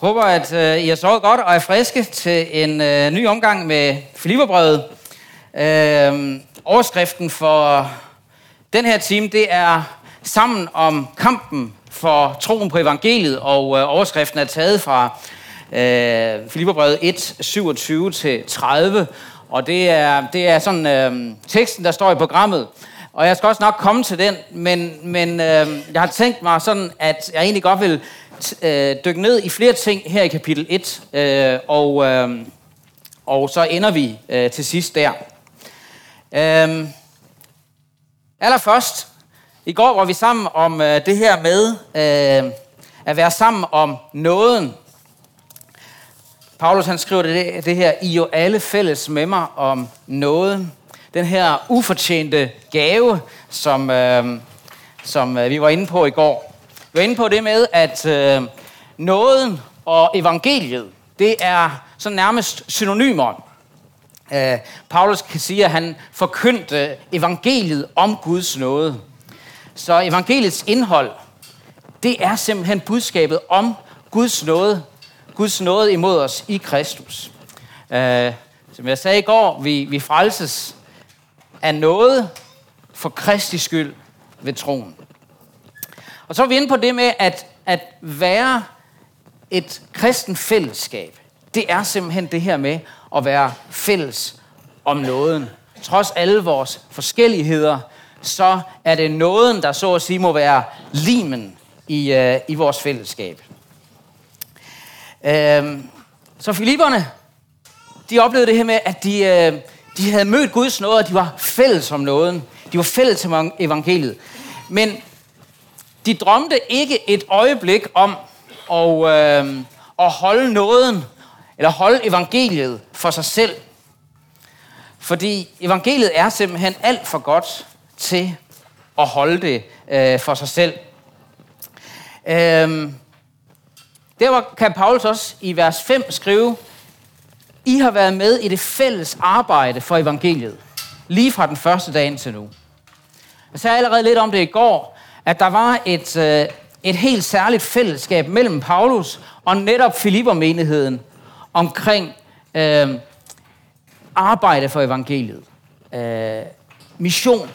Håber, at øh, I har sovet godt og er friske til en øh, ny omgang med Filipperbrevet. Øh, overskriften for den her time, det er sammen om kampen for troen på evangeliet, og øh, overskriften er taget fra øh, Filipperbrevet 1, 27-30, og det er, det er sådan øh, teksten, der står i programmet. Og jeg skal også nok komme til den, men, men øh, jeg har tænkt mig sådan, at jeg egentlig godt vil øh, dykke ned i flere ting her i kapitel 1, øh, og, øh, og så ender vi øh, til sidst der. Øh, allerførst, i går var vi sammen om øh, det her med øh, at være sammen om nåden. Paulus han skriver det, det her, I jo alle fælles med mig om nåden. Den her ufortjente gave, som, øh, som øh, vi var inde på i går. Var inde på det med, at øh, nåden og evangeliet, det er så nærmest synonymer. Øh, Paulus kan sige, at han forkyndte evangeliet om Guds nåde. Så evangeliets indhold, det er simpelthen budskabet om Guds nåde. Guds nåde imod os i Kristus. Øh, som jeg sagde i går, vi, vi frelses af noget for Kristi skyld ved troen. Og så er vi inde på det med, at, at være et kristen fællesskab. Det er simpelthen det her med at være fælles om nåden. Trods alle vores forskelligheder, så er det nåden, der så at sige må være limen i, øh, i vores fællesskab. Øh, så Filipperne, de oplevede det her med, at de, øh, de havde mødt Guds nåde, og de var fælles om nåden. De var fælles om evangeliet. Men de drømte ikke et øjeblik om at, øh, at holde nåden, eller holde evangeliet for sig selv. Fordi evangeliet er simpelthen alt for godt til at holde det øh, for sig selv. Øh, der kan Paulus også i vers 5 skrive, I har været med i det fælles arbejde for evangeliet, lige fra den første dag indtil nu. Jeg sagde allerede lidt om det i går, at der var et, øh, et helt særligt fællesskab mellem Paulus og netop Filippermenigheden omkring øh, arbejde for evangeliet. Øh, mission.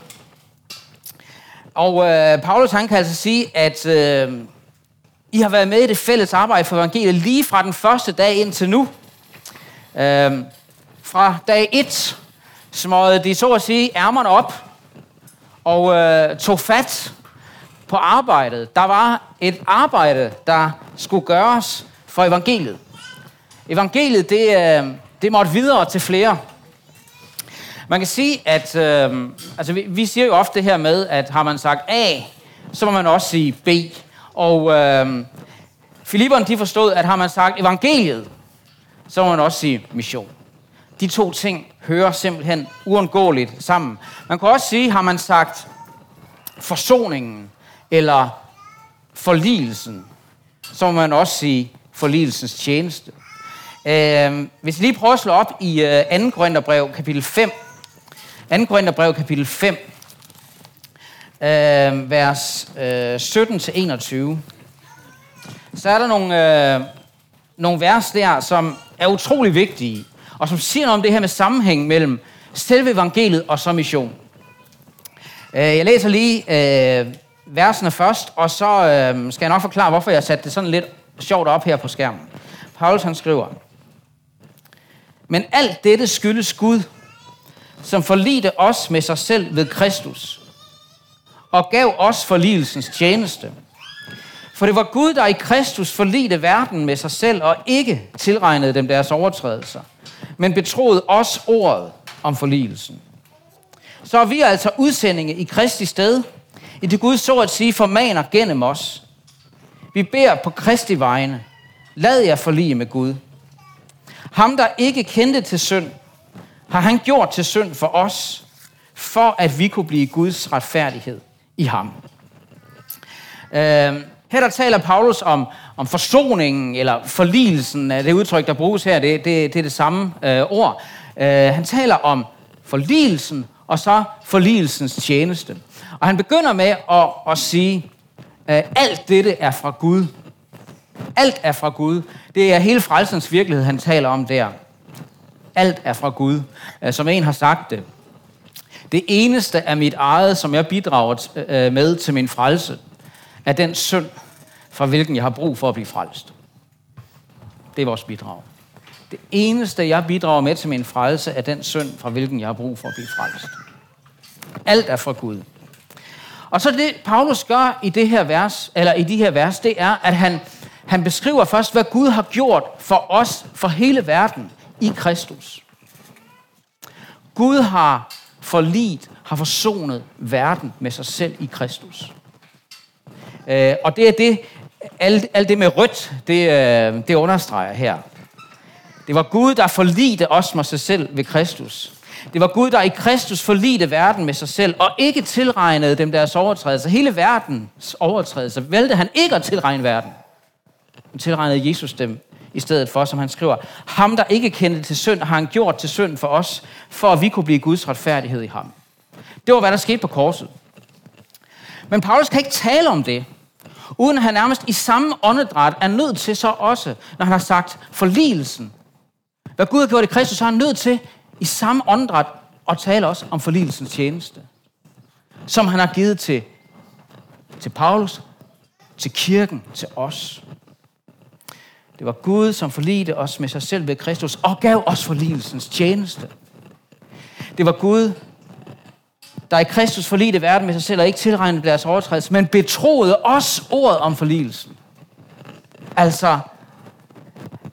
Og øh, Paulus han kan altså sige, at øh, I har været med i det fælles arbejde for evangeliet lige fra den første dag indtil nu. Øh, fra dag 1 smøgede de så at sige ærmerne op og øh, tog fat på arbejdet. Der var et arbejde, der skulle gøres for evangeliet. Evangeliet, det, øh, det måtte videre til flere. Man kan sige, at øh, altså vi, vi siger jo ofte det her med, at har man sagt A, så må man også sige B. Og øh, Filipperne, de forstod, at har man sagt evangeliet, så må man også sige mission. De to ting hører simpelthen uundgåeligt sammen. Man kan også sige, har man sagt forsoningen eller forligelsen, så må man også sige forligelsens tjeneste. Øh, hvis vi lige prøver at slå op i øh, 2. Korintherbrev kapitel 5, 2. Korintherbrev kapitel 5, øh, vers øh, 17-21, så er der nogle, øh, nogle vers der, som er utrolig vigtige, og som siger noget om det her med sammenhæng mellem selve evangeliet og så mission. Øh, jeg læser lige øh, versene først, og så øh, skal jeg nok forklare, hvorfor jeg satte det sådan lidt sjovt op her på skærmen. Paulus han skriver, Men alt dette skyldes Gud, som forlidte os med sig selv ved Kristus, og gav os forligelsens tjeneste. For det var Gud, der i Kristus forlidte verden med sig selv, og ikke tilregnede dem deres overtrædelser, men betroede os ordet om forligelsen. Så er vi altså udsendinge i Kristi sted, i det Gud så at sige formaner gennem os. Vi beder på Kristi vegne, lad jer forlige med Gud. Ham, der ikke kendte til synd, har han gjort til synd for os, for at vi kunne blive Guds retfærdighed i ham. Øh, her der taler Paulus om, om forsoningen, eller forligelsen, det udtryk, der bruges her, det, det, det er det samme øh, ord. Øh, han taler om forligelsen, og så forligelsens tjeneste. Og han begynder med at, at sige, at alt dette er fra Gud. Alt er fra Gud. Det er hele frelsens virkelighed, han taler om der. Alt er fra Gud. Øh, som en har sagt det. Det eneste af mit eget, som jeg bidrager øh, med til min frelse, er den synd, fra hvilken jeg har brug for at blive frelst. Det er vores bidrag. Det eneste, jeg bidrager med til min frelse, er den synd, fra hvilken jeg har brug for at blive frelst. Alt er fra Gud. Og så det, Paulus gør i det her vers, eller i de her vers, det er, at han, han beskriver først, hvad Gud har gjort for os, for hele verden, i Kristus. Gud har forlit, har forsonet verden med sig selv i Kristus. Øh, og det er det, alt, alt det med rødt, det, øh, det understreger her. Det var Gud, der forlidte os med sig selv ved Kristus. Det var Gud, der i Kristus forlidte verden med sig selv, og ikke tilregnede dem deres overtrædelser. Hele verdens overtrædelser valgte han ikke at tilregne verden. Han tilregnede Jesus dem i stedet for, som han skriver, ham der ikke kendte til synd, har han gjort til synd for os, for at vi kunne blive Guds retfærdighed i ham. Det var, hvad der skete på korset. Men Paulus kan ikke tale om det, uden at han nærmest i samme åndedræt er nødt til så også, når han har sagt forligelsen. Hvad Gud har gjort i Kristus, så er han nødt til i samme åndedræt at tale også om forligelsens tjeneste. Som han har givet til, til Paulus, til kirken, til os. Det var Gud, som forlidte os med sig selv ved Kristus og gav os forligelsens tjeneste. Det var Gud, der i Kristus forlidte verden med sig selv og ikke tilregnede deres overtrædelse, men betroede os ordet om forligelsen. Altså,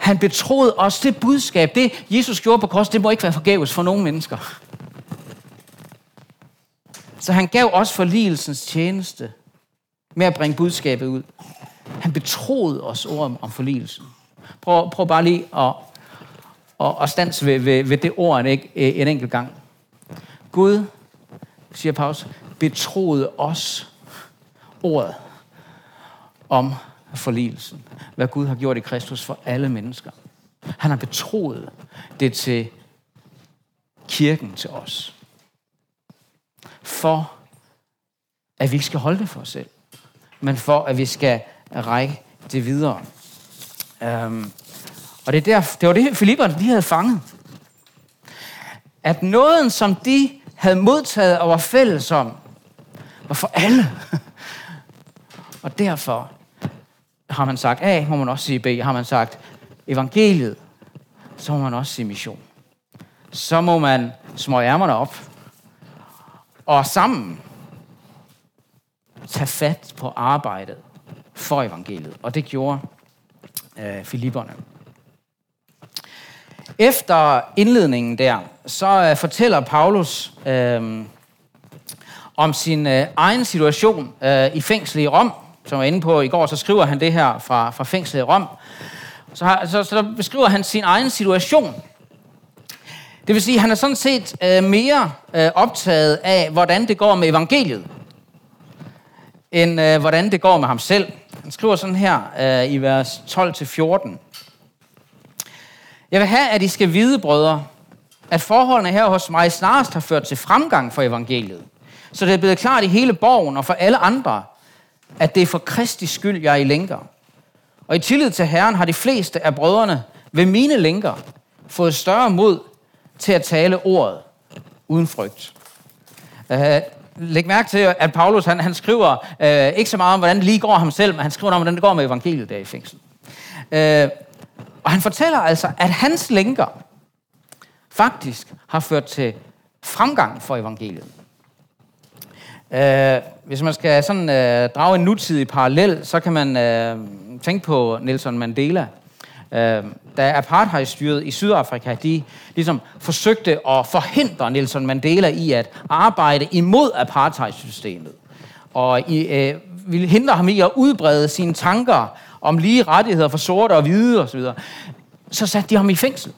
han betroede os det budskab. Det, Jesus gjorde på korset, det må ikke være forgæves for nogen mennesker. Så han gav os forligelsens tjeneste med at bringe budskabet ud. Han betroede os ord om forligelsen. Prøv, prøv bare lige at, at, at stanse ved, ved, ved det ord en, en enkelt gang. Gud siger Paulus, betroede os ordet om forligelsen. Hvad Gud har gjort i Kristus for alle mennesker. Han har betroet det til kirken, til os. For at vi ikke skal holde det for os selv, men for at vi skal række det videre. Um, og det, er der, det var det, Filipperne de havde fanget. At nåden, som de havde modtaget og var fælles om, var for alle. og derfor har man sagt A, må man også sige B. Har man sagt evangeliet, så må man også sige mission. Så må man små ærmerne op og sammen tage fat på arbejdet for evangeliet. Og det gjorde øh, Filipperne. Efter indledningen der, så øh, fortæller Paulus øh, om sin øh, egen situation øh, i fængslet i Rom, som jeg var inde på i går, så skriver han det her fra, fra fængslet i Rom. Så, har, så, så der beskriver han sin egen situation. Det vil sige, at han er sådan set øh, mere øh, optaget af, hvordan det går med evangeliet, end øh, hvordan det går med ham selv. Han skriver sådan her øh, i vers 12-14. Jeg vil have, at I skal vide, brødre, at forholdene her hos mig snarest har ført til fremgang for evangeliet. Så det er blevet klart i hele borgen og for alle andre, at det er for Kristi skyld, jeg er i lænker. Og i tillid til Herren har de fleste af brødrene ved mine lænker fået større mod til at tale ordet uden frygt. Uh, læg mærke til, at Paulus han, han skriver uh, ikke så meget om, hvordan det lige går ham selv, men han skriver om, hvordan det går med evangeliet der i fængsel. Uh, og han fortæller altså, at hans lænker faktisk har ført til fremgang for evangeliet. Uh, hvis man skal sådan øh, drage en nutidig parallel, så kan man øh, tænke på Nelson Mandela. Øh, da apartheidstyret i Sydafrika, de ligesom forsøgte at forhindre Nelson Mandela i at arbejde imod apartheidsystemet. Og i, øh, ville hindre ham i at udbrede sine tanker om lige rettigheder for sorte og hvide osv., så satte de ham i fængsel.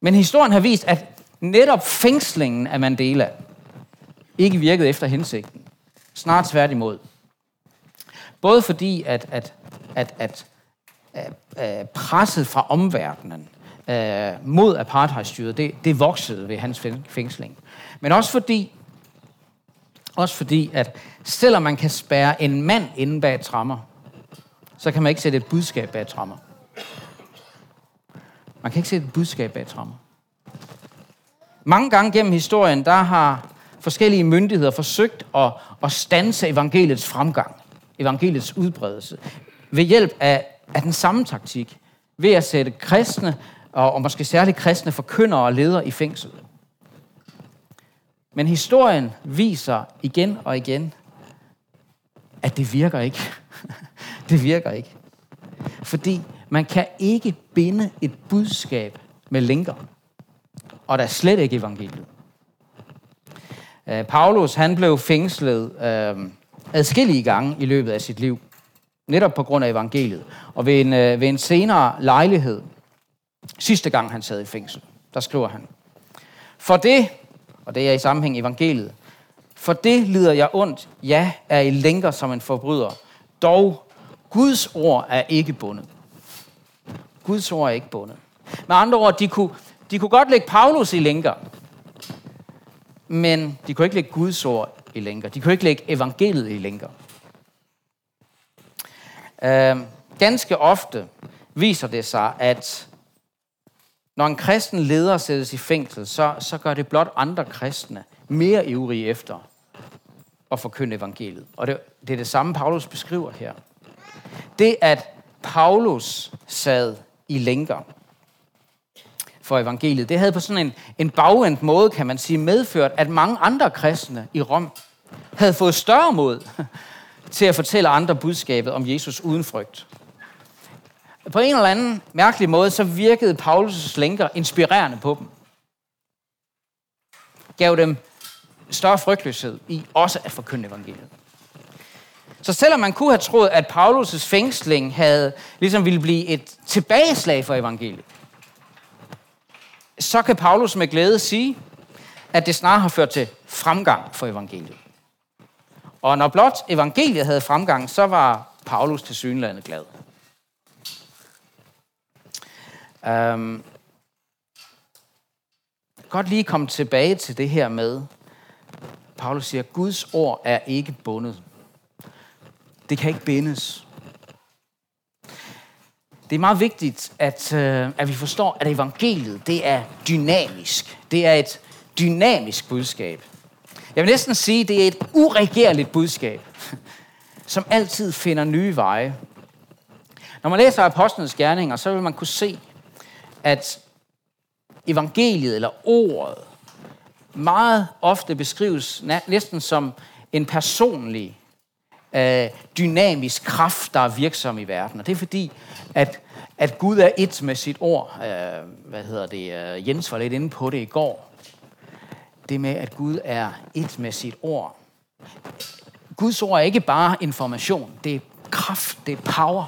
Men historien har vist, at netop fængslingen af Mandela ikke virkede efter hensigten. Snart tværtimod. Både fordi, at, at, at, at, at presset fra omverdenen uh, mod apartheidstyret, det, det voksede ved hans fængsling. Men også fordi, også fordi, at selvom man kan spærre en mand inde bag trammer, så kan man ikke sætte et budskab bag trammer. Man kan ikke sætte et budskab bag trammer. Mange gange gennem historien, der har forskellige myndigheder forsøgt at, at stanse evangeliets fremgang, evangeliets udbredelse, ved hjælp af, af den samme taktik, ved at sætte kristne, og, og måske særligt kristne forkyndere og ledere i fængsel. Men historien viser igen og igen, at det virker ikke. det virker ikke. Fordi man kan ikke binde et budskab med linker. Og der er slet ikke evangeliet. Uh, Paulus han blev fængslet øh, adskillige gange i løbet af sit liv. Netop på grund af evangeliet. Og ved en, øh, ved en senere lejlighed, sidste gang han sad i fængsel, der skriver han, For det, og det er i sammenhæng evangeliet, for det lider jeg ondt, ja, er I lænker som en forbryder. Dog, Guds ord er ikke bundet. Guds ord er ikke bundet. Med andre ord, de kunne, de kunne godt lægge Paulus i lænker, men de kunne ikke lægge Guds ord i lænker. De kunne ikke lægge evangeliet i lænker. Øh, ganske ofte viser det sig, at når en kristen leder sættes i fængsel, så, så gør det blot andre kristne mere ivrige efter at forkynde evangeliet. Og det, det er det samme, Paulus beskriver her. Det, at Paulus sad i lænker for evangeliet, det havde på sådan en, en bagvendt måde, kan man sige, medført, at mange andre kristne i Rom havde fået større mod til at fortælle andre budskabet om Jesus uden frygt. På en eller anden mærkelig måde, så virkede Paulus' lænker inspirerende på dem. Gav dem større frygtløshed i også at forkynde evangeliet. Så selvom man kunne have troet, at Paulus' fængsling havde ligesom ville blive et tilbageslag for evangeliet, så kan Paulus med glæde sige, at det snarere har ført til fremgang for evangeliet. Og når blot evangeliet havde fremgang, så var Paulus til synlandet glad. Um, godt lige komme tilbage til det her med, Paulus siger, Guds ord er ikke bundet. Det kan ikke bindes. Det er meget vigtigt, at, øh, at vi forstår, at evangeliet det er dynamisk. Det er et dynamisk budskab. Jeg vil næsten sige, at det er et uregerligt budskab, som altid finder nye veje. Når man læser apostlenes gerninger, så vil man kunne se, at evangeliet eller ordet meget ofte beskrives næsten som en personlig, øh, dynamisk kraft, der er virksom i verden. Og det er fordi, at, at Gud er et med sit ord. Øh, hvad hedder det? Øh, Jens var lidt inde på det i går. Det med, at Gud er et med sit ord. Guds ord er ikke bare information. Det er kraft, det er power.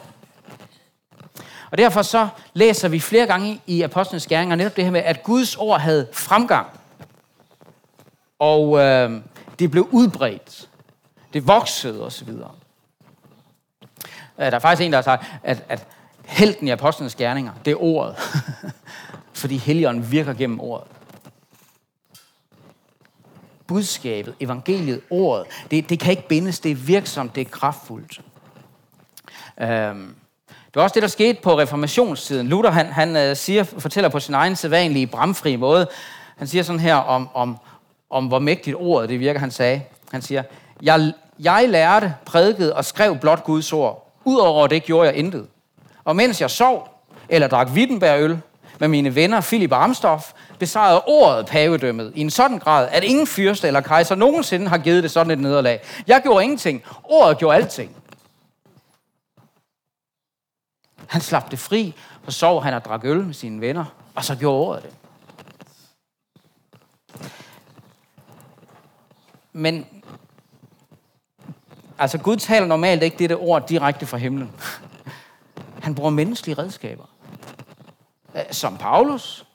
Og derfor så læser vi flere gange i Apostlenes Gerninger netop det her med, at Guds ord havde fremgang og øh, det blev udbredt. Det voksede osv. Øh, der er faktisk en, der har sagt, at, at helten i apostlenes gerninger, det er ordet. Fordi helligånden virker gennem ordet. Budskabet, evangeliet, ordet, det, det kan ikke bindes, det er virksomt, det er kraftfuldt. Øhm, det var også det, der skete på reformationstiden. Luther, han, han øh, siger, fortæller på sin egen sædvanlige, bramfri måde, han siger sådan her om, om, om hvor mægtigt ordet det virker, han sagde. Han siger, jeg, jeg lærte, prædikede og skrev blot Guds ord. Udover det gjorde jeg intet. Og mens jeg sov, eller drak Wittenbergøl med mine venner Philip Armstoff, besejrede ordet pavedømmet i en sådan grad, at ingen fyrste eller kejser nogensinde har givet det sådan et nederlag. Jeg gjorde ingenting. Ordet gjorde alting. Han slap det fri, og sov han og drak øl med sine venner, og så gjorde ordet det. Men altså Gud taler normalt ikke dette ord direkte fra himlen. Han bruger menneskelige redskaber. Som Paulus.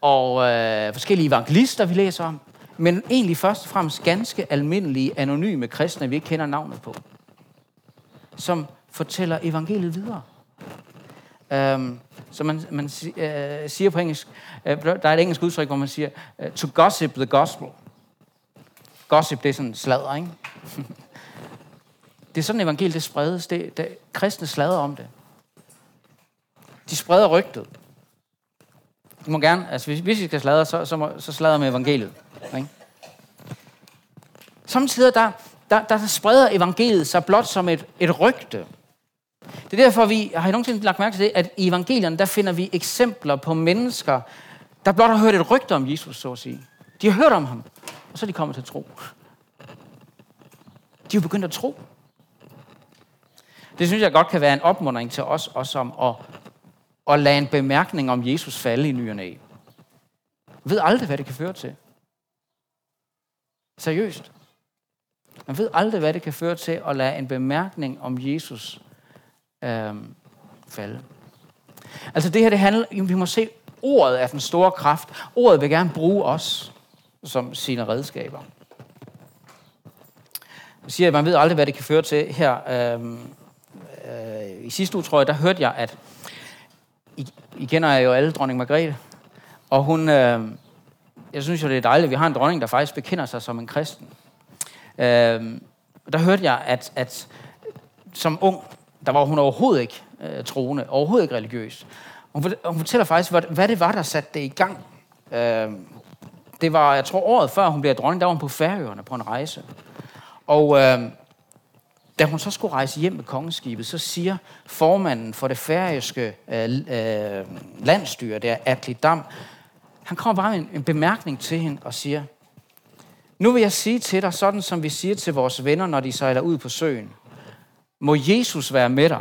Og øh, forskellige evangelister, vi læser om. Men egentlig først og fremmest ganske almindelige, anonyme kristne, vi ikke kender navnet på. Som fortæller evangeliet videre. Um, så man, man uh, siger på engelsk, uh, der er et engelsk udtryk, hvor man siger, uh, to gossip the gospel. Gossip, det er sådan sladder, ikke? Det er sådan, evangeliet det spredes. Det, det, kristne slader om det. De spreder rygtet. Du må gerne, altså hvis, hvis I skal sladre, så, så, må, så slader med evangeliet. Ikke? Samtidig der, der, der spreder evangeliet sig blot som et, et rygte. Det er derfor, vi har I nogensinde lagt mærke til det, at i evangelierne, der finder vi eksempler på mennesker, der blot har hørt et rygte om Jesus, så at sige. De har hørt om ham, og så er de kommet til at tro. De er jo begyndt at tro. Det synes jeg godt kan være en opmuntring til os, også om at, at lade en bemærkning om Jesus falde i nyerne af. ved aldrig, hvad det kan føre til. Seriøst. Man ved aldrig, hvad det kan føre til at lade en bemærkning om Jesus øh, falde. Altså det her, det handler, vi må se, ordet er den store kraft. Ordet vil gerne bruge os som sine redskaber. Jeg siger, at man ved aldrig, hvad det kan føre til her. Øh, øh, I sidste uge, tror jeg, der hørte jeg, at I, I kender jo alle dronning Margrethe, og hun, øh, jeg synes jo, det er dejligt, at vi har en dronning, der faktisk bekender sig som en kristen. Øh, der hørte jeg, at, at som ung, der var hun overhovedet ikke øh, troende, overhovedet ikke religiøs. Hun, hun fortæller faktisk, hvad, hvad det var, der satte det i gang. Øh, det var, jeg tror, året før hun blev dronning, der var hun på Færøerne på en rejse. Og øh, da hun så skulle rejse hjem med kongeskibet, så siger formanden for det færøske øh, øh, landstyre, der Atli Dam, han kommer bare med en, en bemærkning til hende og siger, nu vil jeg sige til dig, sådan som vi siger til vores venner, når de sejler ud på søen. Må Jesus være med dig.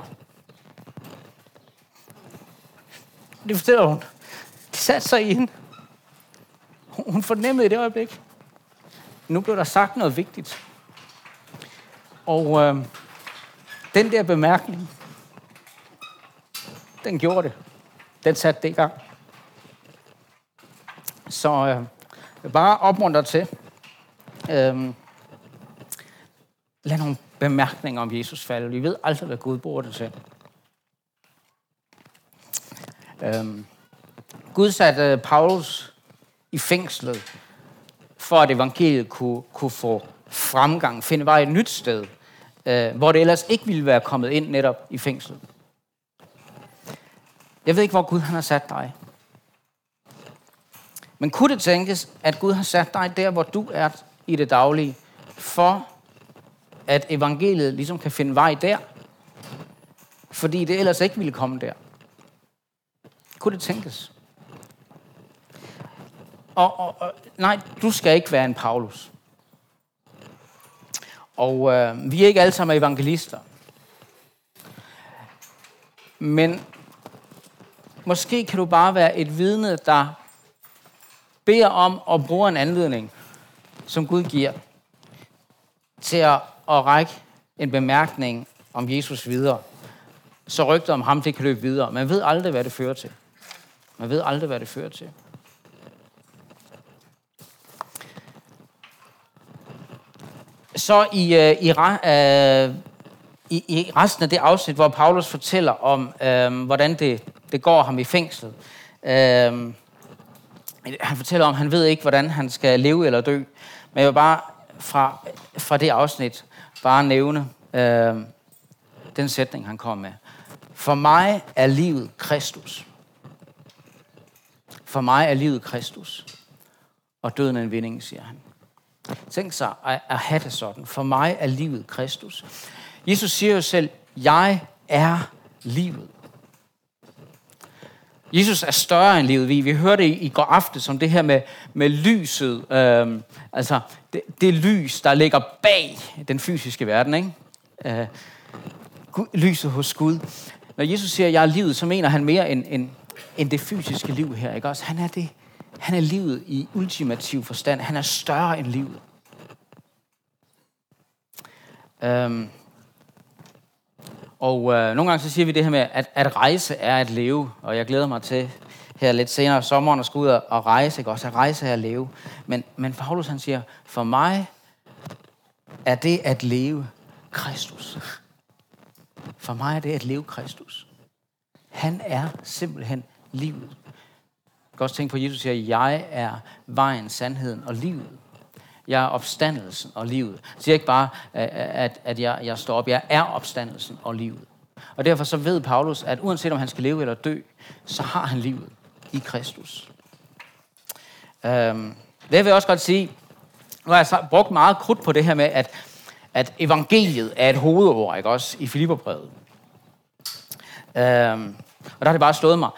Det fortæller hun. Det satte sig i hende. Hun fornemmede i det øjeblik. Nu blev der sagt noget vigtigt. Og øh, den der bemærkning, den gjorde det. Den satte det i gang. Så øh, bare opmuntre til, øh, lad nogle bemærkninger om Jesus falde. Vi ved aldrig, hvad Gud bruger det til. Øhm, Gud satte Paulus i fængslet, for at evangeliet kunne, kunne få fremgang, finde vej et nyt sted, øh, hvor det ellers ikke ville være kommet ind netop i fængslet. Jeg ved ikke, hvor Gud han har sat dig. Men kunne det tænkes, at Gud har sat dig der, hvor du er i det daglige, for at evangeliet ligesom kan finde vej der, fordi det ellers ikke ville komme der. Kunne det tænkes? Og, og, og nej, du skal ikke være en Paulus. Og øh, vi er ikke alle sammen evangelister. Men måske kan du bare være et vidne, der beder om at bruge en anledning som Gud giver, til at, at række en bemærkning om Jesus videre, så rygter om ham, det kan løbe videre. Man ved aldrig, hvad det fører til. Man ved aldrig, hvad det fører til. Så i, øh, i, øh, i, i resten af det afsnit, hvor Paulus fortæller om, øh, hvordan det, det går ham i fængslet. Øh, han fortæller om, at han ved ikke, hvordan han skal leve eller dø. Men jeg vil bare fra, fra det afsnit bare nævne øh, den sætning, han kom med. For mig er livet Kristus. For mig er livet Kristus. Og døden er en vinding, siger han. Tænk sig at, at have det sådan. For mig er livet Kristus. Jesus siger jo selv, jeg er livet. Jesus er større end livet. Vi, vi hørte i, i går aftes som det her med, med lyset. Øhm, altså det, det lys, der ligger bag den fysiske verden. Ikke? Øh, Gud, lyset hos Gud. Når Jesus siger, jeg er livet, så mener han mere end, end, end det fysiske liv her. Ikke? Også, han, er det, han er livet i ultimativ forstand. Han er større end livet. Øhm, og øh, nogle gange så siger vi det her med, at, at rejse er at leve, og jeg glæder mig til her lidt senere i sommeren at skulle ud og rejse, ikke? også at rejse er at leve. Men, men Paulus han siger, for mig er det at leve Kristus. For mig er det at leve Kristus. Han er simpelthen livet. Kan også tænke på, at Jesus siger, jeg er vejen, sandheden og livet. Jeg er opstandelsen og livet. Jeg siger ikke bare, at, at jeg, jeg står op. Jeg er opstandelsen og livet. Og derfor så ved Paulus, at uanset om han skal leve eller dø, så har han livet i Kristus. Øhm, det vil jeg også godt sige, nu har jeg brugt meget krudt på det her med, at, at evangeliet er et hovedord, ikke også, i Filipperbrevet. Øhm, og der har det bare slået mig.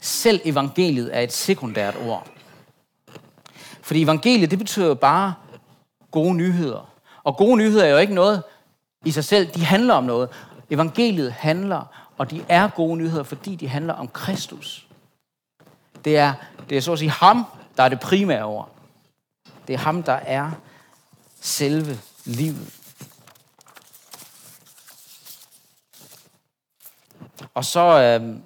Selv evangeliet er et sekundært ord. Fordi evangeliet, det betyder jo bare gode nyheder. Og gode nyheder er jo ikke noget i sig selv, de handler om noget. Evangeliet handler, og de er gode nyheder, fordi de handler om Kristus. Det er, det er så at sige ham, der er det primære ord. Det er ham, der er selve livet. Og så øh,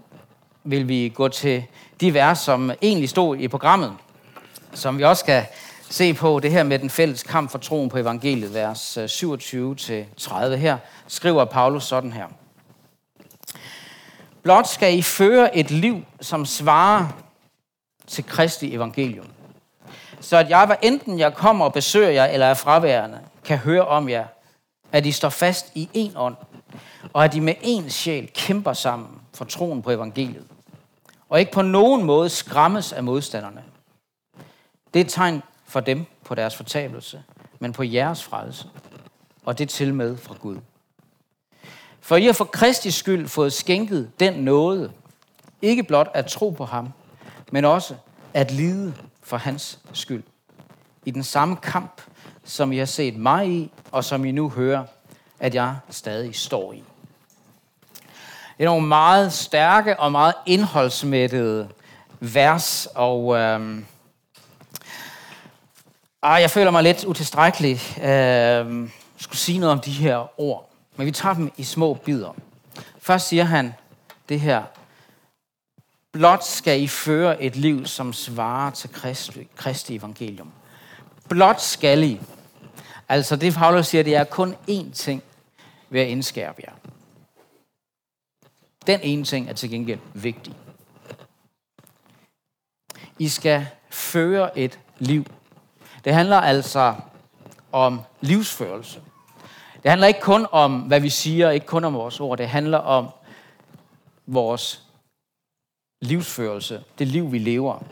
vil vi gå til de vers, som egentlig stod i programmet, som vi også skal se på det her med den fælles kamp for troen på evangeliet, vers øh, 27-30 her, skriver Paulus sådan her. Blot skal I føre et liv, som svarer til Kristi evangelium. Så at jeg, hvad enten jeg kommer og besøger jer, eller er fraværende, kan høre om jer, at I står fast i en ånd, og at I med en sjæl kæmper sammen for troen på evangeliet, og ikke på nogen måde skræmmes af modstanderne. Det er et tegn for dem på deres fortabelse, men på jeres frelse, og det til med fra Gud. For I har for Kristi skyld fået skænket den nåde, ikke blot at tro på ham, men også at lide for hans skyld. I den samme kamp, som I har set mig i, og som I nu hører, at jeg stadig står i. Det er nogle meget stærke og meget indholdsmættede vers, og øhm, ah, jeg føler mig lidt utilstrækkelig øhm, skulle sige noget om de her ord. Men vi tager dem i små bidder. Først siger han det her. Blot skal I føre et liv, som svarer til Kristi, Kristi evangelium. Blot skal I. Altså det, Paulus siger, det er kun én ting ved at indskærpe jer. Den ene ting er til gengæld vigtig. I skal føre et liv. Det handler altså om livsførelse. Det handler ikke kun om, hvad vi siger, ikke kun om vores ord. Det handler om vores livsførelse, det liv, vi lever.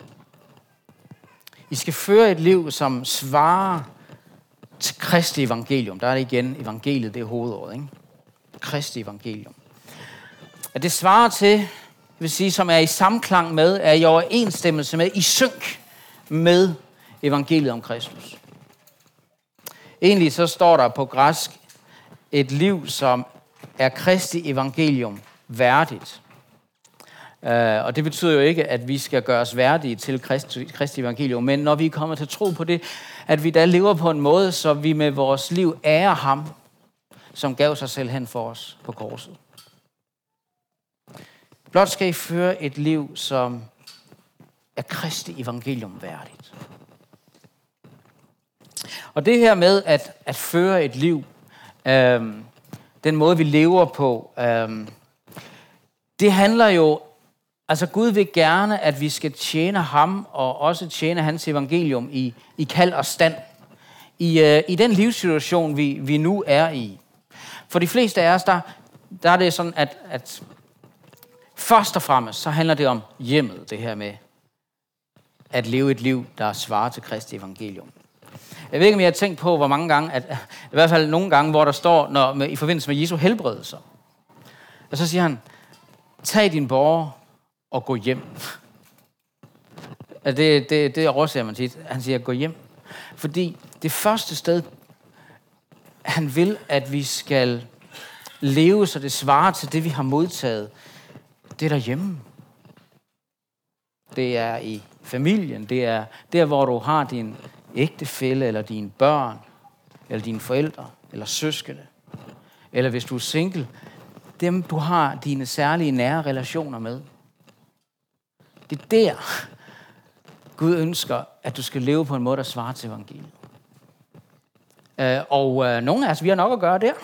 I skal føre et liv, som svarer til Kristi evangelium. Der er det igen, evangeliet, det er hovedordet. Ikke? Kristi evangelium. At det svarer til, vil sige, som er i samklang med, er i overensstemmelse med, i synk med evangeliet om Kristus. Egentlig så står der på græsk, et liv, som er Kristi evangelium værdigt. Øh, og det betyder jo ikke, at vi skal gøre os værdige til Kristi, Kristi evangelium, men når vi kommer til tro på det, at vi da lever på en måde, så vi med vores liv ærer ham, som gav sig selv hen for os på korset. Blot skal I føre et liv, som er Kristi evangelium værdigt. Og det her med at, at føre et liv, øhm, den måde vi lever på, øhm, det handler jo, altså Gud vil gerne, at vi skal tjene ham og også tjene hans evangelium i, i kald og stand. I, øh, i den livssituation, vi, vi nu er i. For de fleste af os, der, der er det sådan, at, at først og fremmest, så handler det om hjemmet, det her med at leve et liv, der svarer til Kristi evangelium. Jeg ved ikke, om jeg har tænkt på, hvor mange gange, at, i hvert fald nogle gange, hvor der står, når, med, i forbindelse med Jesu helbredelser. Og så siger han, tag din borger og gå hjem. Altså, det, det, det overser man tit. Han siger, gå hjem. Fordi det første sted, han vil, at vi skal leve, så det svarer til det, vi har modtaget, det er derhjemme. Det er i familien. Det er der, hvor du har din ægtefælle, eller dine børn, eller dine forældre, eller søskende. Eller hvis du er single, dem du har dine særlige nære relationer med. Det er der, Gud ønsker, at du skal leve på en måde, der svarer til evangeliet. Øh, og øh, nogle af os, vi har nok at gøre der.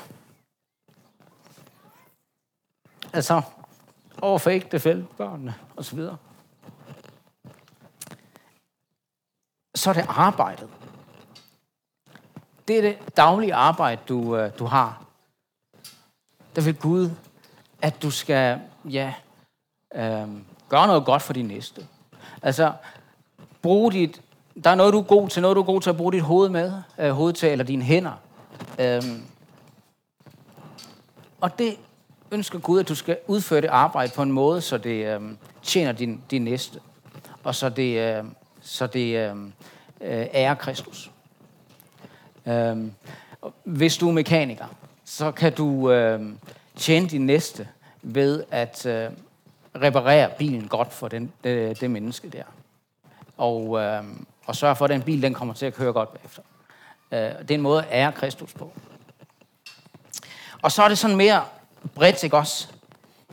Altså, over for ægtefælde, børnene osv. Så er det arbejdet. det er det daglige arbejde, du, øh, du har. Der vil Gud, at du skal ja, øh, gøre noget godt for din næste. Altså, brug dit, der er noget, du er god til, noget, du er god til at bruge dit hoved med, øh, hoved til, eller dine hænder. Øh, og det ønsker Gud, at du skal udføre det arbejde på en måde, så det øh, tjener din, din næste, og så det, øh, så det øhm, øh, ærer Kristus. Øh, hvis du er mekaniker, så kan du øh, tjene din næste ved at øh, reparere bilen godt for den, det, det menneske der. Og, øh, og sørge for, at den bil den kommer til at køre godt bagefter. Øh, det er en måde at ære Kristus på. Og så er det sådan mere bredt, ikke også?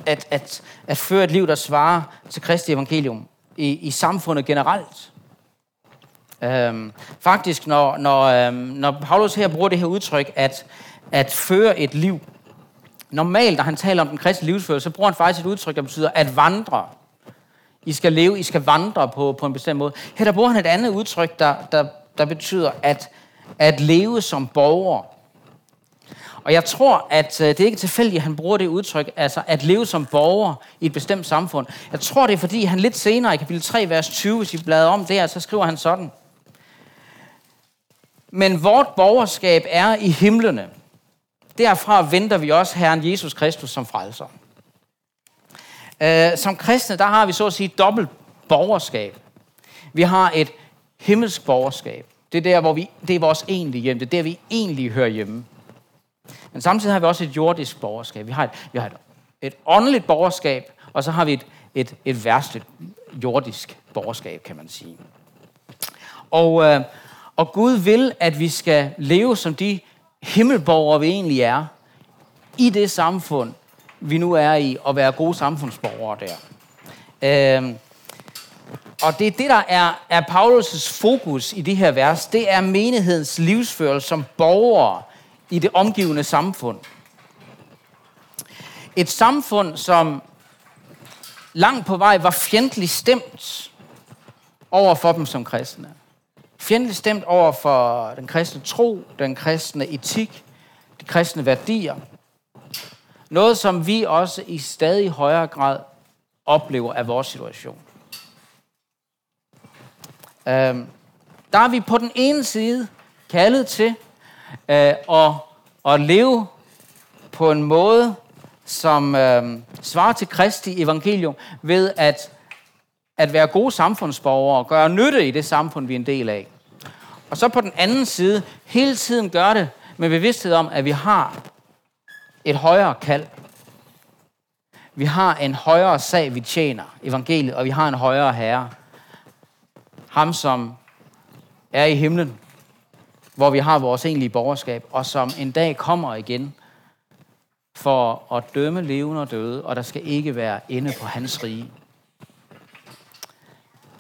At, at, at føre et liv, der svarer til Kristi evangelium i, i samfundet generelt. Øhm, faktisk, når, når, øhm, når Paulus her bruger det her udtryk, at, at føre et liv, normalt, når han taler om den kristne livsførelse, så bruger han faktisk et udtryk, der betyder at vandre. I skal leve, I skal vandre på, på en bestemt måde. Her der bruger han et andet udtryk, der, der, der betyder at, at leve som borger. Og jeg tror, at øh, det er ikke tilfældigt, at han bruger det udtryk, altså at leve som borger i et bestemt samfund. Jeg tror, det er fordi, han lidt senere i kapitel 3, vers 20, hvis I bladrer om der, så skriver han sådan. Men vort borgerskab er i himlene. Derfra venter vi også Herren Jesus Kristus som frelser. Øh, som kristne, der har vi så at sige dobbelt borgerskab. Vi har et himmelsk borgerskab. Det er der, hvor vi, det er vores egentlige hjem. Det er der, vi egentlig hører hjemme. Men samtidig har vi også et jordisk borgerskab. Vi har et, vi har et, et åndeligt borgerskab, og så har vi et, et, et værstligt jordisk borgerskab, kan man sige. Og, øh, og Gud vil, at vi skal leve som de himmelborgere, vi egentlig er, i det samfund, vi nu er i, og være gode samfundsborgere der. Øh, og det er det, der er, er Paulus' fokus i det her vers. Det er menighedens livsførelse som borgere i det omgivende samfund. Et samfund, som langt på vej var fjendtligt stemt over for dem som kristne. Fjendtligt stemt over for den kristne tro, den kristne etik, de kristne værdier. Noget, som vi også i stadig højere grad oplever af vores situation. Øhm, der er vi på den ene side kaldet til øh, og, og leve på en måde, som øh, svarer til Kristi evangelium, ved at, at være gode samfundsborgere og gøre nytte i det samfund, vi er en del af. Og så på den anden side, hele tiden gøre det med bevidsthed om, at vi har et højere kald. Vi har en højere sag, vi tjener, evangeliet, og vi har en højere herre. Ham, som er i himlen, hvor vi har vores egentlige borgerskab, og som en dag kommer igen for at dømme levende og døde, og der skal ikke være ende på hans rige.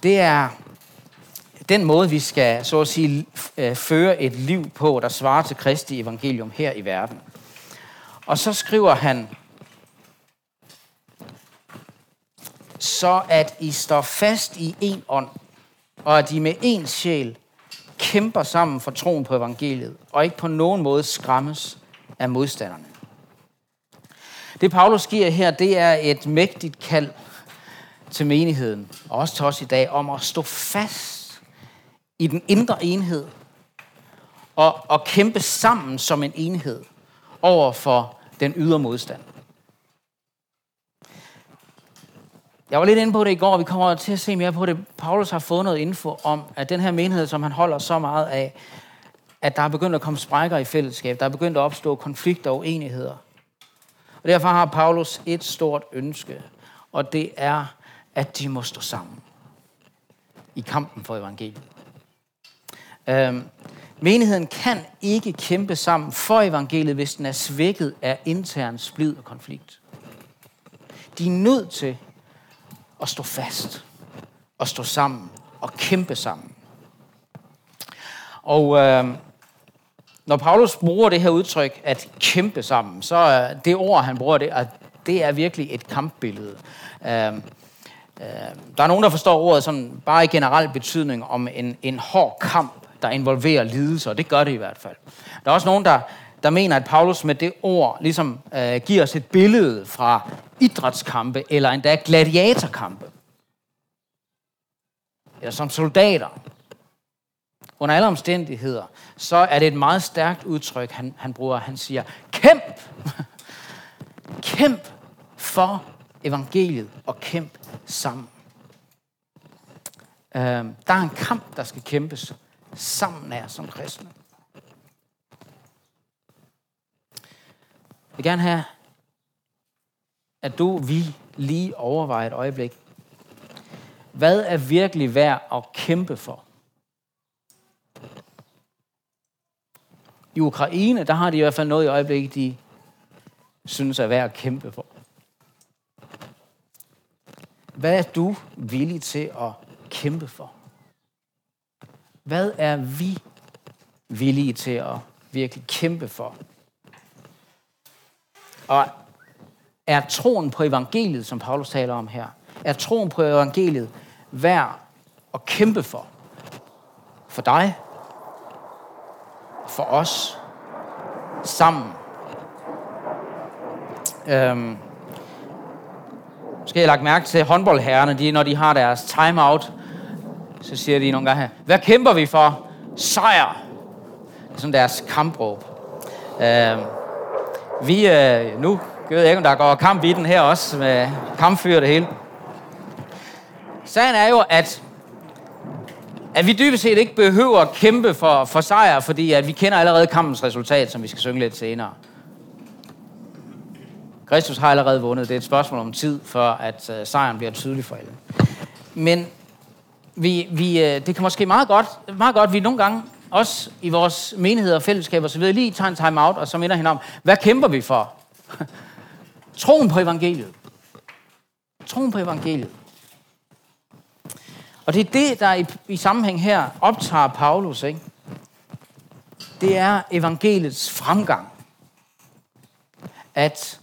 Det er den måde, vi skal så at sige, øh, føre et liv på, der svarer til Kristi evangelium her i verden. Og så skriver han, så at I står fast i en ånd, og at I med en sjæl kæmper sammen for troen på evangeliet, og ikke på nogen måde skræmmes af modstanderne. Det Paulus giver her, det er et mægtigt kald til menigheden, og også til os i dag, om at stå fast i den indre enhed, og, og kæmpe sammen som en enhed over for den ydre modstand. Jeg var lidt inde på det i går, og vi kommer til at se mere på det. Paulus har fået noget info om, at den her menighed, som han holder så meget af, at der er begyndt at komme sprækker i fællesskab. Der er begyndt at opstå konflikter og uenigheder. Og derfor har Paulus et stort ønske, og det er, at de må stå sammen i kampen for evangeliet. Øhm, menigheden kan ikke kæmpe sammen for evangeliet, hvis den er svækket af intern splid og konflikt. De er nødt til at stå fast, og stå sammen, og kæmpe sammen. Og øh, når Paulus bruger det her udtryk, at kæmpe sammen, så er det ord, han bruger, det, at det er virkelig et kampbillede. Øh, øh, der er nogen, der forstår ordet sådan bare i generel betydning om en, en hård kamp der involverer lidelse, og det gør det i hvert fald. Der er også nogen, der, der mener, at Paulus med det ord ligesom øh, giver os et billede fra idrætskampe, eller endda gladiatorkampe. Eller som soldater. Under alle omstændigheder, så er det et meget stærkt udtryk, han, han bruger. Han siger, kæmp! kæmp for evangeliet, og kæmp sammen. Øh, der er en kamp, der skal kæmpes sammen af som kristne. Jeg vil gerne have, at du, vi, lige overvejer et øjeblik. Hvad er virkelig værd at kæmpe for? I Ukraine, der har de i hvert fald noget i øjeblikket, de synes er værd at kæmpe for. Hvad er du villig til at kæmpe for? Hvad er vi villige til at virkelig kæmpe for? Og er troen på evangeliet, som Paulus taler om her, er troen på evangeliet værd at kæmpe for? For dig? For os? Sammen? Øhm, måske har jeg lagt mærke til håndboldherrerne, de, når de har deres timeout, så siger de nogle gange, hvad kæmper vi for? Sejr! Det er sådan deres kampråb. Øhm, vi, øh, nu jeg ved ikke, om der går kamp i den her også, med kampfyr det hele. Sagen er jo, at, at vi dybest set ikke behøver at kæmpe for, for sejr, fordi at vi kender allerede kampens resultat, som vi skal synge lidt senere. Kristus har allerede vundet. Det er et spørgsmål om tid, før at øh, sejren bliver tydelig for alle. Men vi, vi, øh, det kan måske meget godt, meget godt, vi nogle gange også i vores menigheder og fællesskaber så ved lige tager en time out og så minder hende om, hvad kæmper vi for? Troen på evangeliet. Troen på evangeliet. Og det er det, der i, i sammenhæng her optager Paulus. Ikke? Det er evangeliets fremgang. At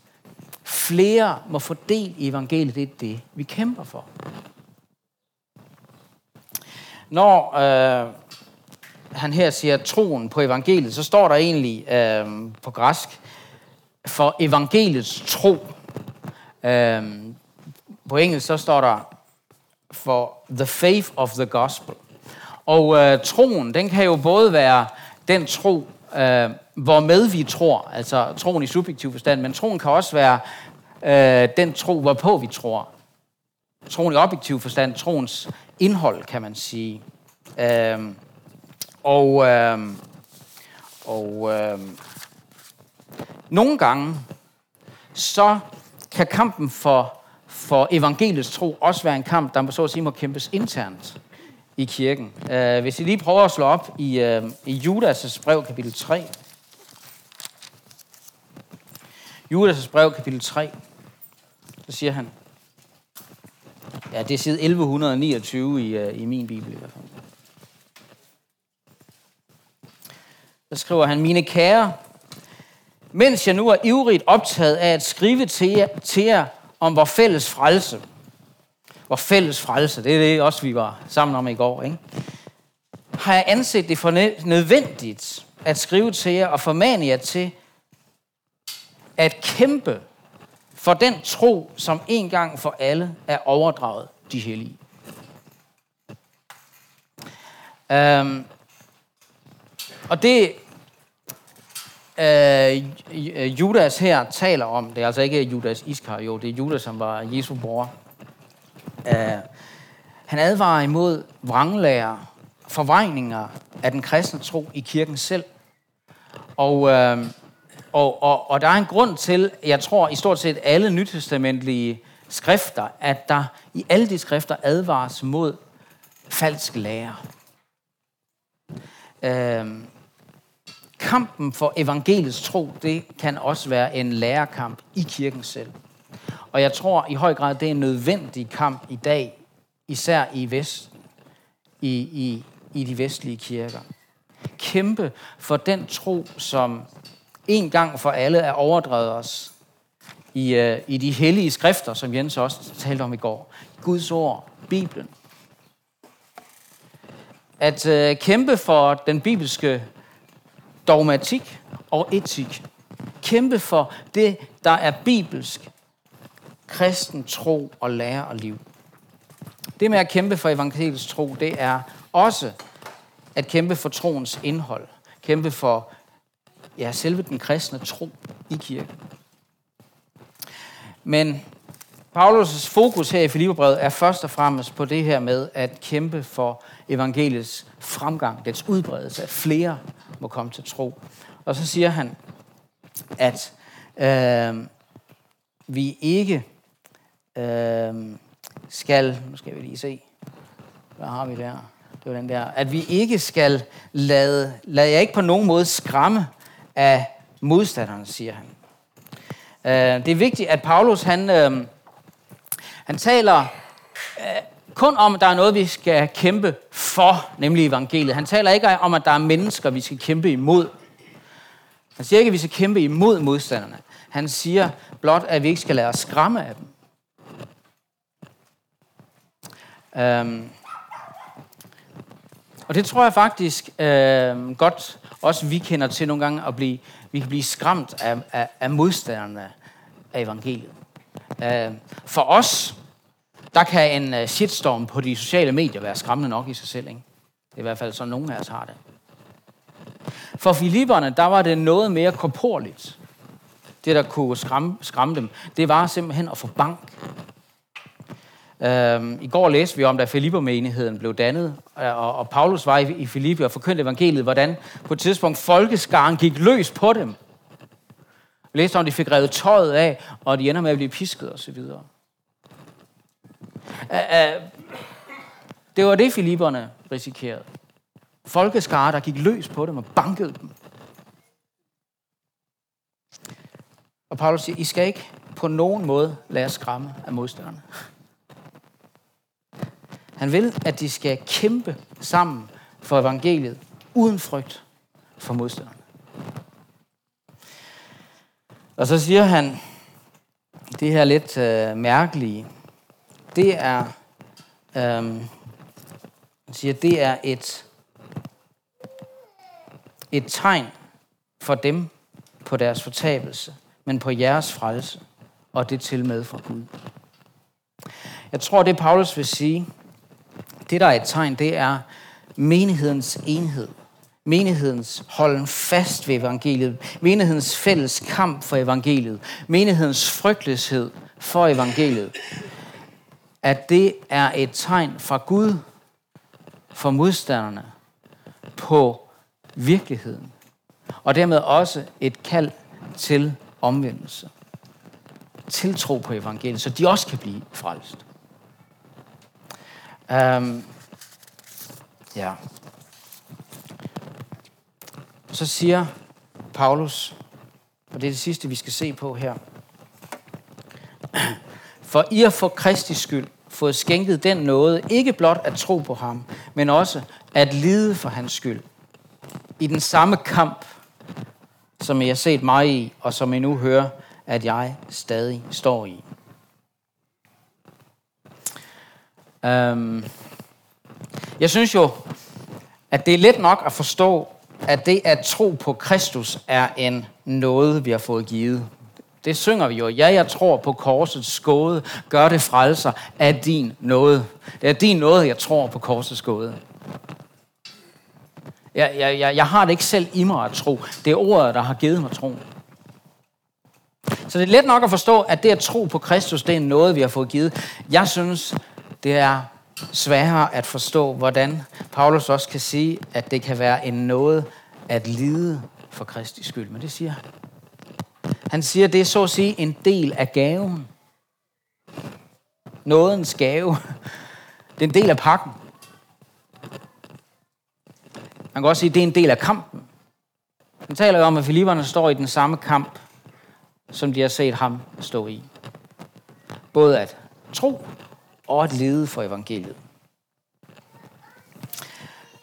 flere må få del i evangeliet, det er det, vi kæmper for. Når øh, han her siger troen på evangeliet, så står der egentlig øh, på græsk, for evangeliets tro. Øh, på engelsk så står der for the faith of the gospel. Og øh, troen, den kan jo både være den tro, øh, hvormed vi tror, altså troen i subjektiv forstand, men troen kan også være øh, den tro, hvorpå vi tror. Troen i objektiv forstand, troens indhold, kan man sige. Øh, og øh, og øh, nogle gange, så kan kampen for, for evangeliets tro også være en kamp, der så at sige må kæmpes internt i kirken. Øh, hvis I lige prøver at slå op i, øh, i Judas' brev, kapitel 3. Judas' brev, kapitel 3. Så siger han, ja, det er side 1129 i, øh, i min bibel i hvert fald. Der skriver han, mine kære, mens jeg nu er ivrigt optaget af at skrive til jer, til jer om vores fælles frelse. Vores fælles frelse, det er det også, vi var sammen om i går, ikke? har jeg anset det for nødvendigt at skrive til jer og formane jer til at kæmpe for den tro, som en gang for alle er overdraget de hellige. Øhm, og det Øh, øh, Judas her taler om, det er altså ikke Judas Iskariot, det er Judas, som var Jesu bror. Øh, han advarer imod vranglærer, forvejninger af den kristne tro i kirken selv. Og, øh, og, og, og der er en grund til, jeg tror i stort set alle nytestamentlige skrifter, at der i alle de skrifter advares mod falsk lære. Øh, kampen for evangeliets tro, det kan også være en lærerkamp i kirken selv. Og jeg tror i høj grad, det er en nødvendig kamp i dag, især i vest, i, i, i de vestlige kirker. Kæmpe for den tro, som en gang for alle er overdrevet os i, øh, i de hellige skrifter, som Jens også talte om i går. Guds ord, Bibelen. at øh, kæmpe for den bibelske dogmatik og etik. Kæmpe for det, der er bibelsk, kristen tro og lære og liv. Det med at kæmpe for evangelisk tro, det er også at kæmpe for troens indhold. Kæmpe for ja, selve den kristne tro i kirken. Men Paulus' fokus her i Filipperbrevet er først og fremmest på det her med at kæmpe for evangeliets fremgang, dets udbredelse, at flere må komme til tro. Og så siger han, at øh, vi ikke øh, skal, nu skal vi lige se, hvad har vi der? Det var den der, at vi ikke skal lade, lade jeg ikke på nogen måde skræmme af modstanderne, siger han. Øh, det er vigtigt, at Paulus, han, øh, han taler øh, kun om, at der er noget, vi skal kæmpe for, nemlig evangeliet. Han taler ikke om, at der er mennesker, vi skal kæmpe imod. Han siger ikke, at vi skal kæmpe imod modstanderne. Han siger blot, at vi ikke skal lade os skræmme af dem. Øhm, og det tror jeg faktisk øhm, godt også vi kender til nogle gange, at blive, vi kan blive skræmt af, af, af modstanderne af evangeliet. Øh, for os, der kan en øh, shitstorm på de sociale medier være skræmmende nok i sig selv. Ikke? Det er i hvert fald sådan, nogen af os har det. For filipperne, der var det noget mere korporligt. Det, der kunne skræmme, skræmme dem, det var simpelthen at få bank. Øhm, I går læste vi om, da Filippermenigheden blev dannet, øh, og, og Paulus var i, i Filippi og forkyndte evangeliet, hvordan på et tidspunkt folkeskaren gik løs på dem. Vi læste om, at de fik revet tøjet af, og de ender med at blive pisket osv. Det var det, Filipperne risikerede. Folkeskare, der gik løs på dem og bankede dem. Og Paulus siger, I skal ikke på nogen måde lade skræmme af modstanderne. Han vil, at de skal kæmpe sammen for evangeliet, uden frygt for modstanderne. Og så siger han, det her lidt øh, mærkelige, det er, øhm, siger, det er et, et tegn for dem på deres fortabelse, men på jeres frelse, og det til med fra Gud. Jeg tror, det Paulus vil sige, det der er et tegn, det er menighedens enhed. Menighedens holden fast ved evangeliet. Menighedens fælles kamp for evangeliet. Menighedens frygtløshed for evangeliet. At det er et tegn fra Gud for modstanderne på virkeligheden. Og dermed også et kald til omvendelse. Tiltro på evangeliet, så de også kan blive frelst. Um, ja. Så siger Paulus, og det er det sidste, vi skal se på her. For I har for Kristi skyld fået skænket den noget, ikke blot at tro på ham, men også at lide for hans skyld. I den samme kamp, som I har set mig i, og som I nu hører, at jeg stadig står i. Um, jeg synes jo, at det er let nok at forstå, at det at tro på Kristus er en noget, vi har fået givet. Det synger vi jo. Ja, jeg tror på korsets skåde. Gør det frelser af din nåde. Det er din nåde, jeg tror på korsets skåde. Jeg, jeg, jeg, jeg har det ikke selv i mig at tro. Det er ordet, der har givet mig troen. Så det er let nok at forstå, at det at tro på Kristus, det er noget, vi har fået givet. Jeg synes, det er sværere at forstå, hvordan Paulus også kan sige, at det kan være en noget at lide for Kristi skyld. Men det siger han. Han siger, det er så at sige en del af gaven. Nådens gave. Det er en del af pakken. Man kan også sige, at det er en del af kampen. Han taler jo om, at filipperne står i den samme kamp, som de har set ham stå i. Både at tro og at lede for evangeliet.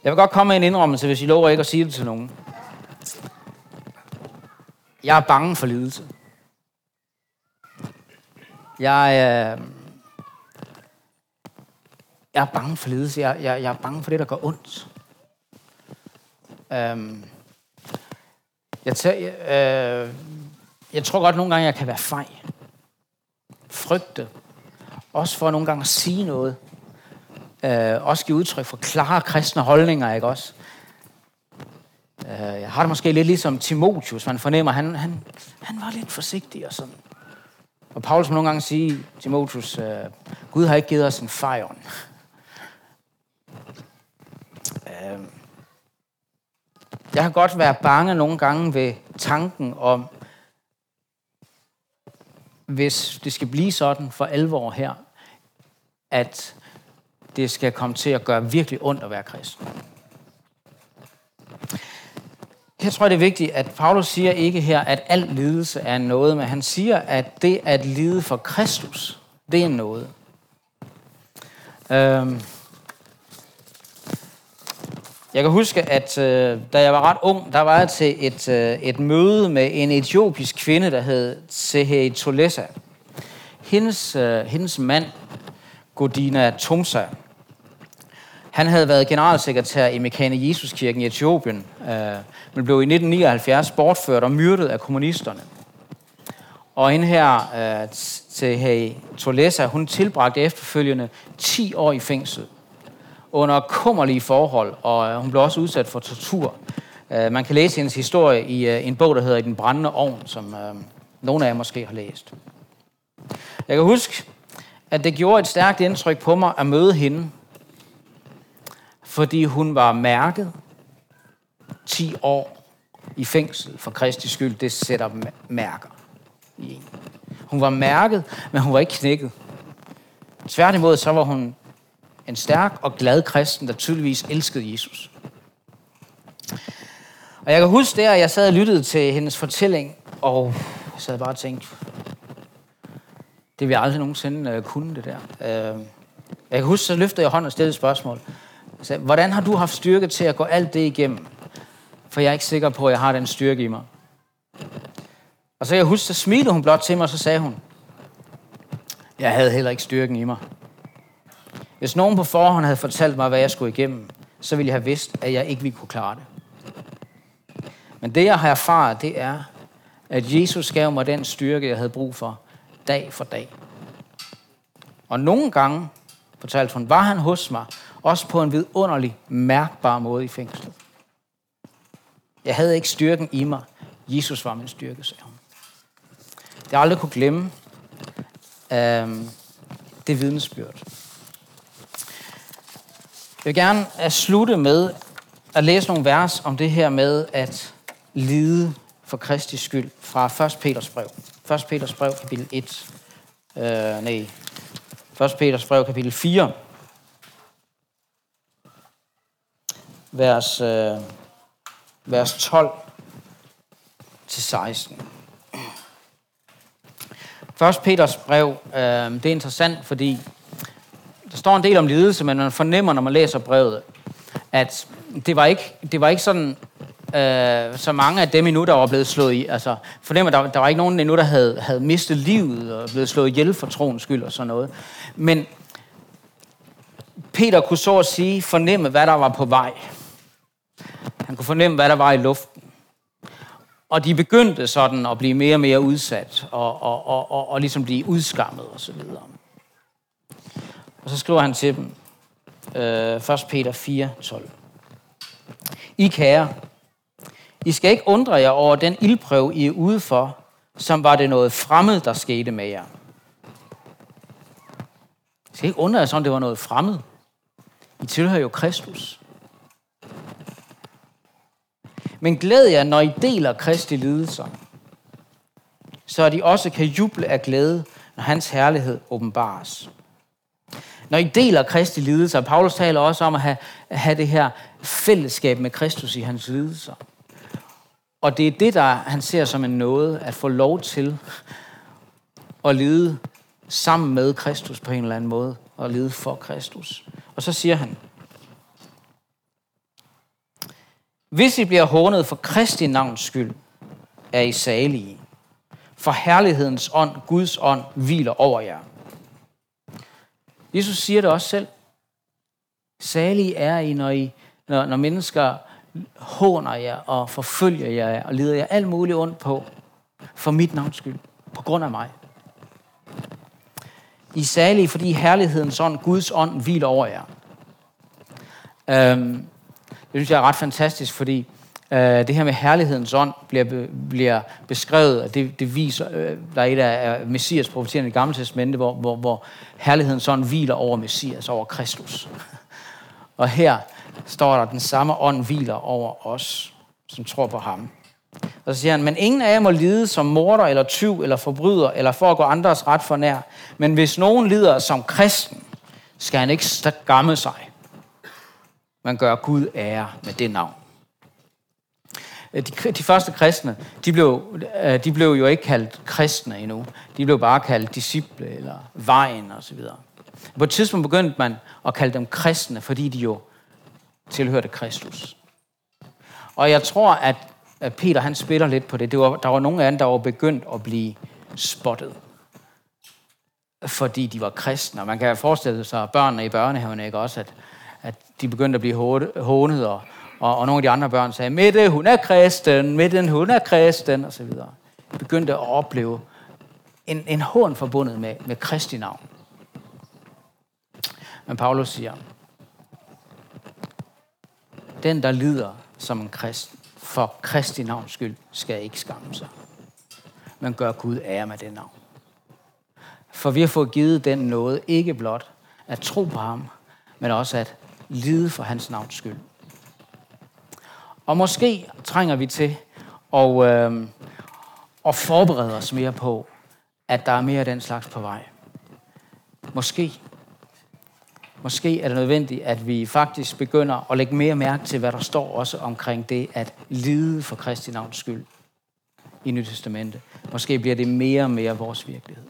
Jeg vil godt komme med en indrømmelse, hvis I lover ikke at sige det til nogen. Jeg er bange for lidelse. Jeg, øh, jeg er bange for lidelse. Jeg, jeg, jeg er bange for det, der går ondt. Øhm, jeg, tæ, øh, jeg tror godt nogle gange, jeg kan være fej. Frygte. Også for nogle gange at sige noget. Øh, også give udtryk for klare kristne holdninger, ikke også? Øh, jeg har det måske lidt ligesom Timotius. Man fornemmer, han, han, han var lidt forsigtig og sådan. Og Paulus må nogle gange sige, Timotius, øh, Gud har ikke givet os en fejren. Øh, jeg kan godt være bange nogle gange ved tanken om, hvis det skal blive sådan for alvor her, at det skal komme til at gøre virkelig ondt at være kristen. Jeg tror det er vigtigt, at Paulus siger ikke her, at al lidelse er noget, men han siger, at det at lide for Kristus, det er noget. Øhm. Jeg kan huske, at øh, da jeg var ret ung, der var jeg til et, øh, et møde med en etiopisk kvinde, der hed Sehe Tolesa. Hendes, øh, hendes mand, Godina Tumsa, han havde været generalsekretær i Mekane Jesuskirken i Etiopien, øh, men blev i 1979 bortført og myrdet af kommunisterne. Og hende her øh, til hey, Tolesa, hun tilbragte efterfølgende 10 år i fængsel under kummerlige forhold, og øh, hun blev også udsat for tortur. Øh, man kan læse hendes historie i øh, en bog, der hedder I den brændende ovn, som øh, nogle af jer måske har læst. Jeg kan huske, at det gjorde et stærkt indtryk på mig at møde hende, fordi hun var mærket 10 år i fængsel for Kristi skyld. Det sætter mærker i en. Hun var mærket, men hun var ikke knækket. Tværtimod så var hun en stærk og glad kristen, der tydeligvis elskede Jesus. Og jeg kan huske der, at jeg sad og lyttede til hendes fortælling, og jeg sad bare og tænkte, det vil jeg aldrig nogensinde øh, kunne, det der. Øh, jeg kan huske, så løftede jeg hånden og stillede et spørgsmål. Jeg sagde, hvordan har du haft styrke til at gå alt det igennem? For jeg er ikke sikker på, at jeg har den styrke i mig. Og så jeg husker, så smilede hun blot til mig, og så sagde hun, jeg havde heller ikke styrken i mig. Hvis nogen på forhånd havde fortalt mig, hvad jeg skulle igennem, så ville jeg have vidst, at jeg ikke ville kunne klare det. Men det, jeg har erfaret, det er, at Jesus gav mig den styrke, jeg havde brug for, dag for dag. Og nogle gange, fortalte hun, var han hos mig, også på en vidunderlig, mærkbar måde i fængslet. Jeg havde ikke styrken i mig. Jesus var min styrke, sagde hun. Det har aldrig kunne glemme øhm, det vidnesbyrd. Jeg vil gerne øh, slutte med at læse nogle vers om det her med at lide for Kristi skyld fra 1. Peters brev. 1. Peters brev, kapitel 1. Øh, nej. 1. Peters brev, kapitel 4. Vers, øh, vers 12 til 16. 1. Peters brev, øh, det er interessant, fordi der står en del om lidelse, men man fornemmer, når man læser brevet, at det var ikke, det var ikke sådan, øh, så mange af dem endnu, der var blevet slået i. Altså, fornemmer, der, der var ikke nogen endnu, der havde, havde mistet livet og blevet slået ihjel for troens skyld og sådan noget. Men Peter kunne så at sige fornemme, hvad der var på vej. Han kunne fornemme, hvad der var i luften. Og de begyndte sådan at blive mere og mere udsat og, og, og, og, og ligesom blive udskammet og så videre. Og så skriver han til dem, øh, 1. Peter 4, 12. I kære, I skal ikke undre jer over den ildprøve, I er ude for, som var det noget fremmed, der skete med jer. I skal ikke undre jer, som det var noget fremmed. I tilhører jo Kristus. Men glæd jer, når I deler Kristi lidelser, så de også kan juble af glæde, når hans herlighed åbenbares. Når I deler Kristi lidelser, Paulus taler også om at have, at have det her fællesskab med Kristus i hans lidelser. Og det er det, der han ser som en nåde, at få lov til at lide sammen med Kristus på en eller anden måde, og lide for Kristus. Og så siger han, hvis I bliver hånet for Kristi navns skyld, er I salige. For herlighedens ånd, Guds ånd, hviler over jer. Jesus siger det også selv. Salige er I, når, I, når, når mennesker håner jer og forfølger jer og lider jer alt muligt ondt på for mit navns skyld, på grund af mig. I salige, fordi herlighedens ånd, Guds ånd, hviler over jer. Øhm, det synes jeg er ret fantastisk, fordi øh, det her med herlighedens ånd bliver, bliver beskrevet, og det, det viser, øh, der er et af Messias profetierne i det gamle testamente, hvor, hvor, hvor herlighedens ånd hviler over Messias, over Kristus. Og her står der, at den samme ånd hviler over os, som tror på ham. Og så siger han, men ingen af jer må lide som morder eller tyv eller forbryder, eller for at gå andres ret for nær. Men hvis nogen lider som kristen, skal han ikke skamme sig. Man gør Gud ære med det navn. Øh, de, de første kristne, de blev, øh, de blev jo ikke kaldt kristne endnu. De blev bare kaldt disciple eller vejen osv. På et tidspunkt begyndte man at kalde dem kristne, fordi de jo tilhørte Kristus. Og jeg tror, at Peter han spiller lidt på det. det var, der var nogle af dem, der var begyndt at blive spottet. Fordi de var kristne. Og man kan forestille sig, børnene i børnehaven ikke også, at, at de begyndte at blive hånet, og, og, og nogle af de andre børn sagde, Mette, hun er kristen, Mette, hun er kristen, og så videre. Begyndte at opleve en, en hån forbundet med, med Kristi navn. Men Paulus siger, den, der lider som en kristen, for Kristi navns skyld, skal ikke skamme sig. Men gør Gud ære med det navn. For vi har fået givet den noget, ikke blot at tro på ham, men også at lide for hans navns skyld. Og måske trænger vi til at, øh, at forberede os mere på, at der er mere af den slags på vej. Måske Måske er det nødvendigt, at vi faktisk begynder at lægge mere mærke til, hvad der står også omkring det at lide for Kristi navns skyld i Nyt Testamentet. Måske bliver det mere og mere vores virkelighed.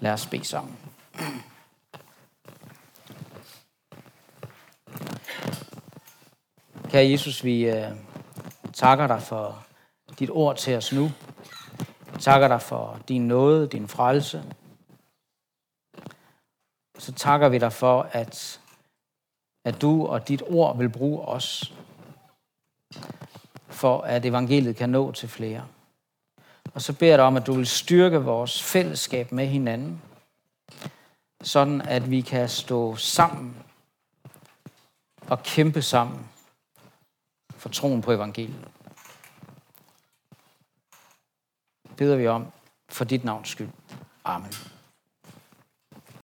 Lad os bede sammen. Kære Jesus, vi øh, takker dig for dit ord til os nu. Vi takker dig for din nåde, din frelse, så takker vi dig for, at, at du og dit ord vil bruge os, for at evangeliet kan nå til flere. Og så beder jeg dig om, at du vil styrke vores fællesskab med hinanden, sådan at vi kan stå sammen og kæmpe sammen for troen på evangeliet. Beder vi om for dit navns skyld. Amen.